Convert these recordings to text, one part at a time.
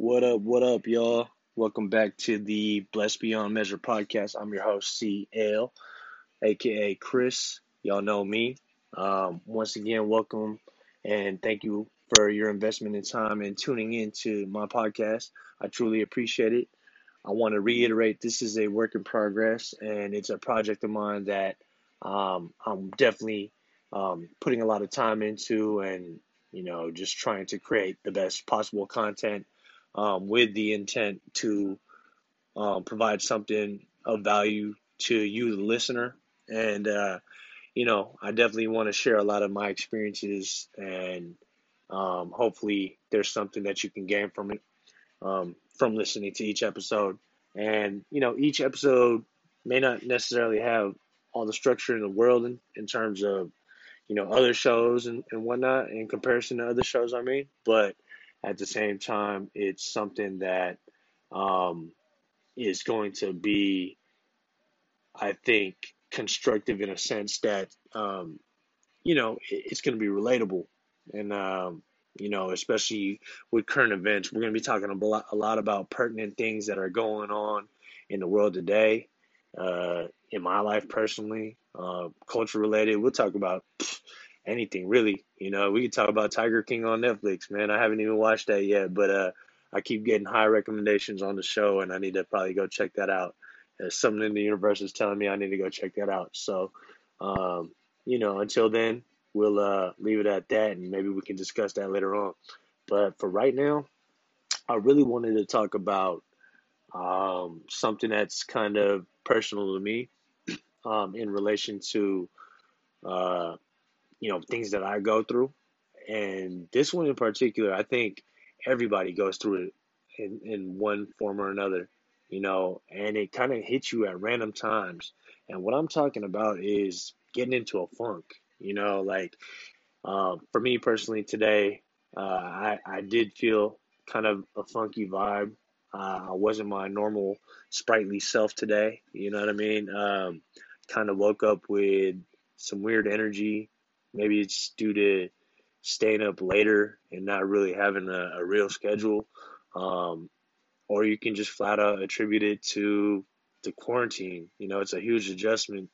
What up, what up, y'all? Welcome back to the Blessed Beyond Measure podcast. I'm your host, CL, aka Chris. Y'all know me. Um, once again, welcome and thank you for your investment in time and tuning into my podcast. I truly appreciate it. I want to reiterate this is a work in progress and it's a project of mine that um, I'm definitely um, putting a lot of time into and you know just trying to create the best possible content um, with the intent to um, provide something of value to you, the listener. And, uh, you know, I definitely want to share a lot of my experiences, and um, hopefully, there's something that you can gain from it, um, from listening to each episode. And, you know, each episode may not necessarily have all the structure in the world in, in terms of, you know, other shows and, and whatnot in comparison to other shows, I mean, but at the same time, it's something that um, is going to be, I think, constructive in a sense that, um, you know, it's going to be relatable. And, um, you know, especially with current events, we're going to be talking a lot, about pertinent things that are going on in the world today, uh, in my life personally, uh, culture related. We'll talk about anything really. You know, we could talk about Tiger King on Netflix, man. I haven't even watched that yet, but uh, I keep getting high recommendations on the show, and I need to probably go check that out. There's something in the universe is telling me I need to go check that out. So, um, you know, until then, we'll uh, leave it at that, and maybe we can discuss that later on. But for right now, I really wanted to talk about um, something that's kind of personal to me um, in relation to uh, you know, things that I go through. And this one in particular, I think everybody goes through it in, in one form or another, you know, and it kind of hits you at random times. And what I'm talking about is getting into a funk, you know, like uh, for me personally today, uh, I, I did feel kind of a funky vibe. Uh, I wasn't my normal sprightly self today, you know what I mean? Um, kind of woke up with some weird energy, Maybe it's due to staying up later and not really having a, a real schedule. Um, or you can just flat out attribute it to the quarantine. You know, it's a huge adjustment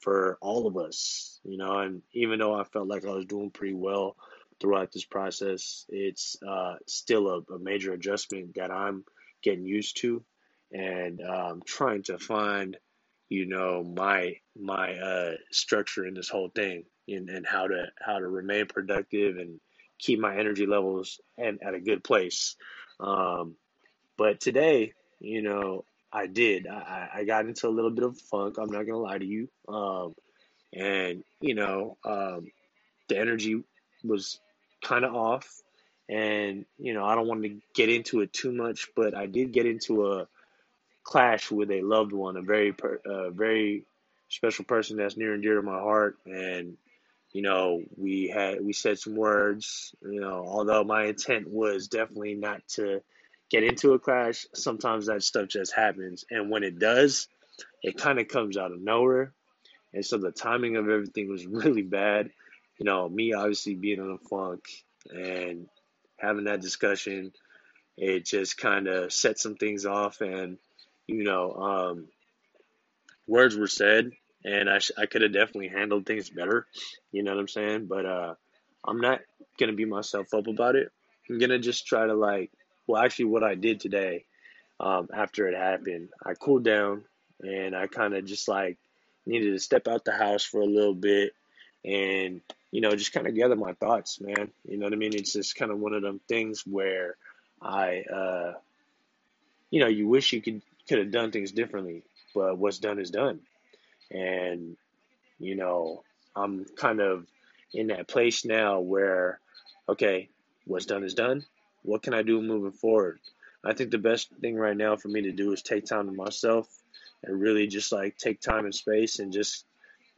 for all of us, you know, and even though I felt like I was doing pretty well throughout this process, it's uh, still a, a, major adjustment that I'm getting used to and um, trying to find, you know, my my uh, structure in this whole thing and, and how to how to remain productive and keep my energy levels and at a good place. Um, but today, you know, I did. I, I got into a little bit of funk. I'm not gonna lie to you. Um, and you know, um, the energy was kind of off. And you know, I don't want to get into it too much, but I did get into a clash with a loved one, a very, per, uh, very special person that's near and dear to my heart, and you know, we had we said some words, you know, although my intent was definitely not to get into a clash, sometimes that stuff just happens. And when it does, it kind of comes out of nowhere. And so the timing of everything was really bad. You know, me obviously being in a funk and having that discussion, it just kind of set some things off. And, you know, um, words were said and I, sh- I could have definitely handled things better. You know what I'm saying? But uh, I'm not gonna beat myself up about it. I'm gonna just try to like, well, actually, what I did today um, after it happened, I cooled down and I kind of just like needed to step out the house for a little bit and you know just kind of gather my thoughts, man. You know what I mean? It's just kind of one of them things where I, uh, you know, you wish you could could have done things differently, but what's done is done. And, you know, I'm kind of in that place now where, okay, what's done is done. What can I do moving forward? I think the best thing right now for me to do is take time to myself and really just like take time and space and just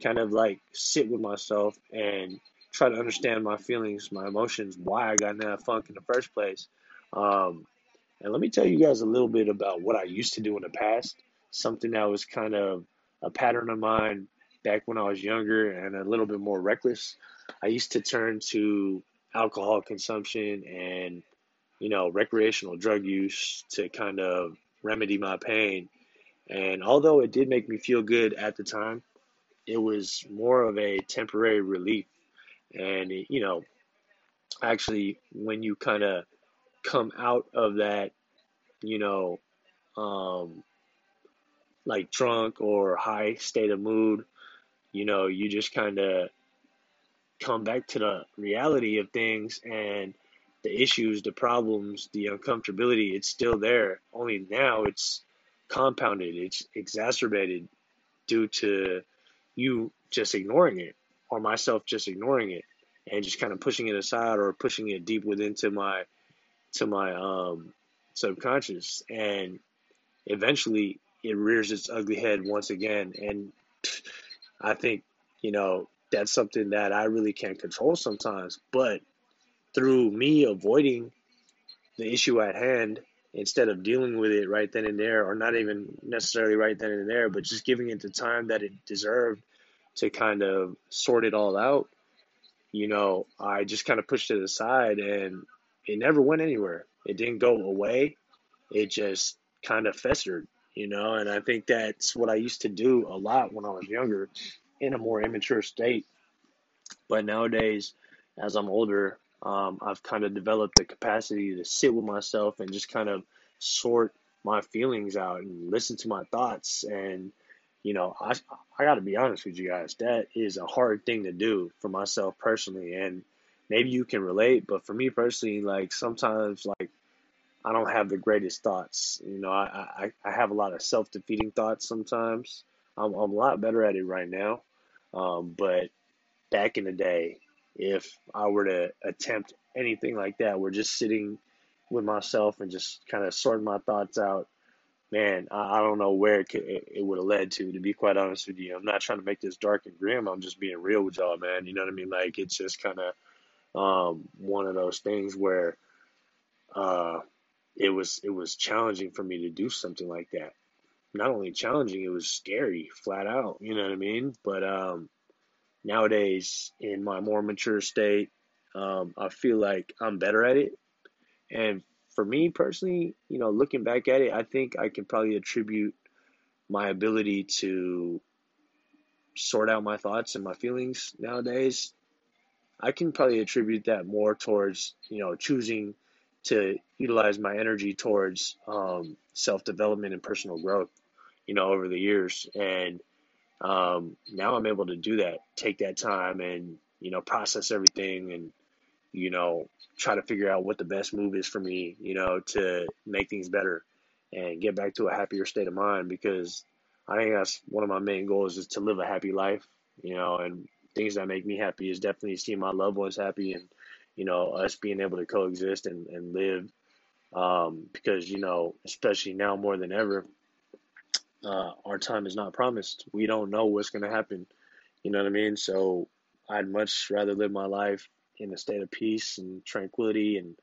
kind of like sit with myself and try to understand my feelings, my emotions, why I got in that funk in the first place. Um, and let me tell you guys a little bit about what I used to do in the past, something that was kind of a pattern of mine back when I was younger and a little bit more reckless. I used to turn to alcohol consumption and you know, recreational drug use to kind of remedy my pain. And although it did make me feel good at the time, it was more of a temporary relief. And, you know, actually, when you kind of come out of that, you know, um, like drunk or high state of mood, you know, you just kind of come back to the reality of things and the issues, the problems, the uncomfortability, it's still there. Only now it's compounded, it's exacerbated due to you just ignoring it or myself just ignoring it and just kind of pushing it aside or pushing it deep within to my to my um subconscious and eventually it rears its ugly head once again. And I think you know that's something that I really can't control sometimes. But through me avoiding the issue at hand instead of dealing with it right then and there, or not even necessarily right then and there, but just giving it the time that it deserved to kind of sort it all out, you know, I just kind of pushed it aside and it never went anywhere. It didn't go away. It just kind of festered, you know, and I think that's what I used to do a lot when I was younger in a more immature state. But nowadays, as I'm older, um, I've kind of developed the capacity to sit with myself and just kind of sort my feelings out and listen to my thoughts. And, you know, I, I got to be honest with you guys, that is a hard thing to do for myself personally. And maybe you can relate, but for me personally, like sometimes, like, I don't have the greatest thoughts. You know, I, I, I have a lot of self defeating thoughts sometimes. I'm, I'm a lot better at it right now. Um, but back in the day, if I were to attempt anything like that, we're just sitting with myself and just kind of sorting my thoughts out. Man, I, I don't know where it, it, it would have led to. To be quite honest with you, I'm not trying to make this dark and grim. I'm just being real with y'all, man. You know what I mean? Like it's just kind of um, one of those things where uh, it was it was challenging for me to do something like that. Not only challenging, it was scary, flat out. You know what I mean? But um, nowadays in my more mature state, um, I feel like I'm better at it. And for me personally, you know, looking back at it, I think I can probably attribute my ability to sort out my thoughts and my feelings nowadays. I can probably attribute that more towards, you know, choosing to utilize my energy towards um, self development and personal growth, you know, over the years. And um, now I'm able to do that, take that time and, you know, process everything and, you know, try to figure out what the best move is for me, you know, to make things better and get back to a happier state of mind because I think that's one of my main goals is to live a happy life, you know, and things that make me happy is definitely seeing my loved ones happy and, you know, us being able to coexist and, and live. Um, because, you know, especially now more than ever, uh, our time is not promised. We don't know what's going to happen. You know what I mean? So I'd much rather live my life in a state of peace and tranquility and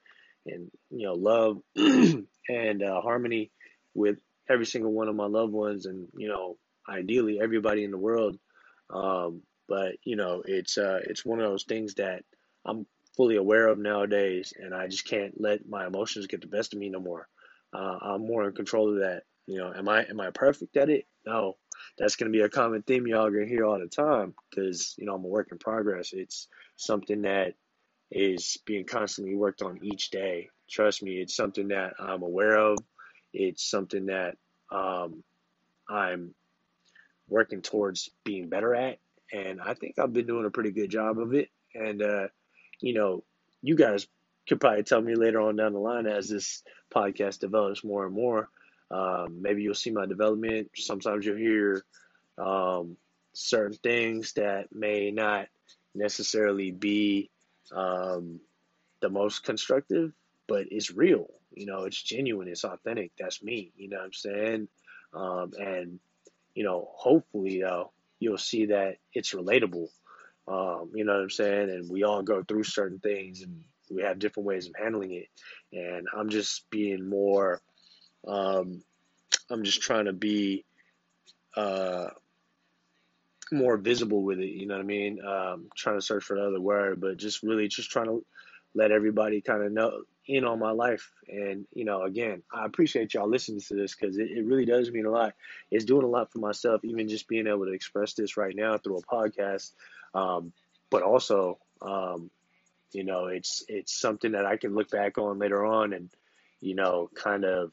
and you know love and uh, harmony with every single one of my loved ones and you know ideally everybody in the world. Um, but you know it's uh, it's one of those things that I'm fully aware of nowadays, and I just can't let my emotions get the best of me no more. Uh, I'm more in control of that you know, am I am I perfect at it? No. That's going to be a common theme y'all to hear all the time because, you know, I'm a work in progress. It's something that is being constantly worked on each day. Trust me, it's something that I'm aware of. It's something that um, I'm working towards being better at. And I think I've been doing a pretty good job of it. And, uh, you know, you guys could probably tell me later on down the line as this podcast develops more and more um, maybe you'll see my development. Sometimes you'll hear um, certain things that may not necessarily be um, the most constructive, but it's real. You know, it's genuine, it's authentic. That's me. You know what I'm saying? Um, and you know, hopefully, though, you'll see that it's relatable. Um, you know what I'm saying? And we all go through certain things, and we have different ways of handling it. And I'm just being more um, I'm just trying to be uh, more visible with it. You know what I mean? Um, trying to search for another word, but just really just trying to let everybody kind of know in on my life. And, you know, again, I appreciate y'all listening to this because it, it really does mean a lot. It's doing a lot for myself, even just being able to express this right now through a podcast. Um, but also, um, you know, it's it's something that I can look back on later on and, you know, kind of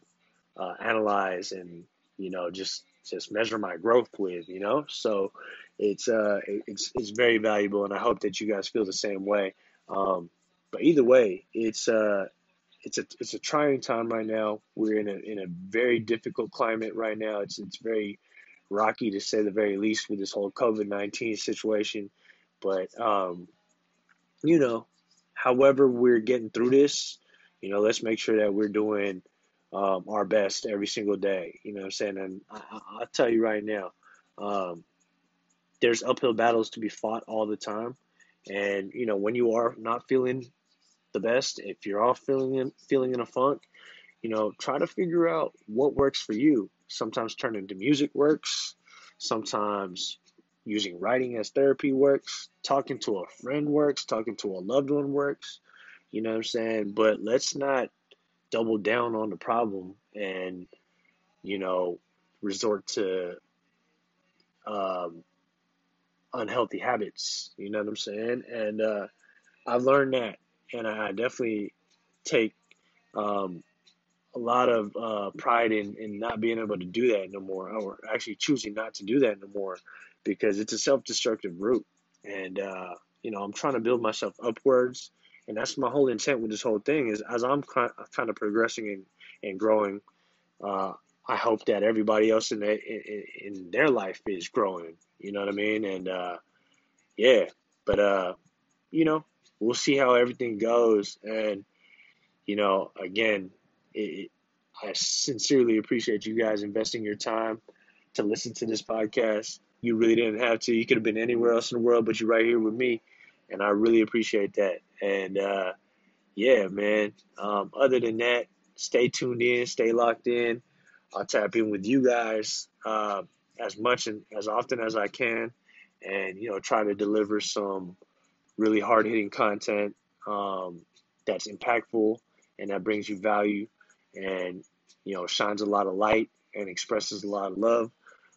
uh, analyze and, you know, just just measure my growth with, you know. So it's uh it's it's very valuable, and I hope that you guys feel the same way. Um, but either way, it's uh it's a it's a trying time right now. We're in a in a very difficult climate right now. It's it's very rocky to say the very least with this whole COVID nineteen situation. But um, you know, however we're getting through this, you know, let's make sure that we're doing um, our best every single day. You know what I'm saying? And I, will tell you right now, um, there's uphill battles to be fought all the time. And you know, when you are not feeling the best, if you're all feeling in, feeling in a funk, you know, try to figure out what works for you. Sometimes turning to music works. Sometimes using writing as therapy works. Talking to a friend works. Talking to a loved one works. You know what I'm saying? But let's not double down on the problem and, you know, resort to um, unhealthy habits. You know what I'm saying? And uh, I've learned that, and I definitely take um, a lot of uh, pride in, in not being able to do that no more, or actually choosing not to do that no more, because it's a self-destructive route. And uh, you know, I'm trying to build myself upwards, and that's my whole intent with this whole thing. Is as I'm kind of progressing and, and growing, uh, I hope that everybody else in, the, in in their life is growing. You know what I mean? And uh, yeah, but uh, you know, we'll see how everything goes. And you know, again, it, I sincerely appreciate you guys investing your time to listen to this podcast. You really didn't have to. You could have been anywhere else in the world, but you're right here with me, and I really appreciate that. And uh, yeah, man. Um, other than that, stay tuned in, stay locked in. I'll tap in with you guys uh, as much and as often as I can, and you know, try to deliver some really hard hitting content um, that's impactful and that brings you value and you know shines a lot of light and expresses a lot of love.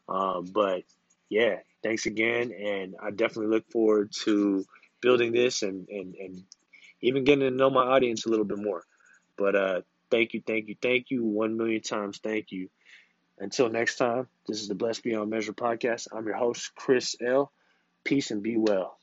Um, but yeah, thanks again, and I definitely look forward to building this and and and even getting to know my audience a little bit more. But uh, thank you, thank you, thank you, one million times, thank you. Until next time, this is the Blessed Beyond Measure podcast. I'm your host, Chris L. Peace and be well.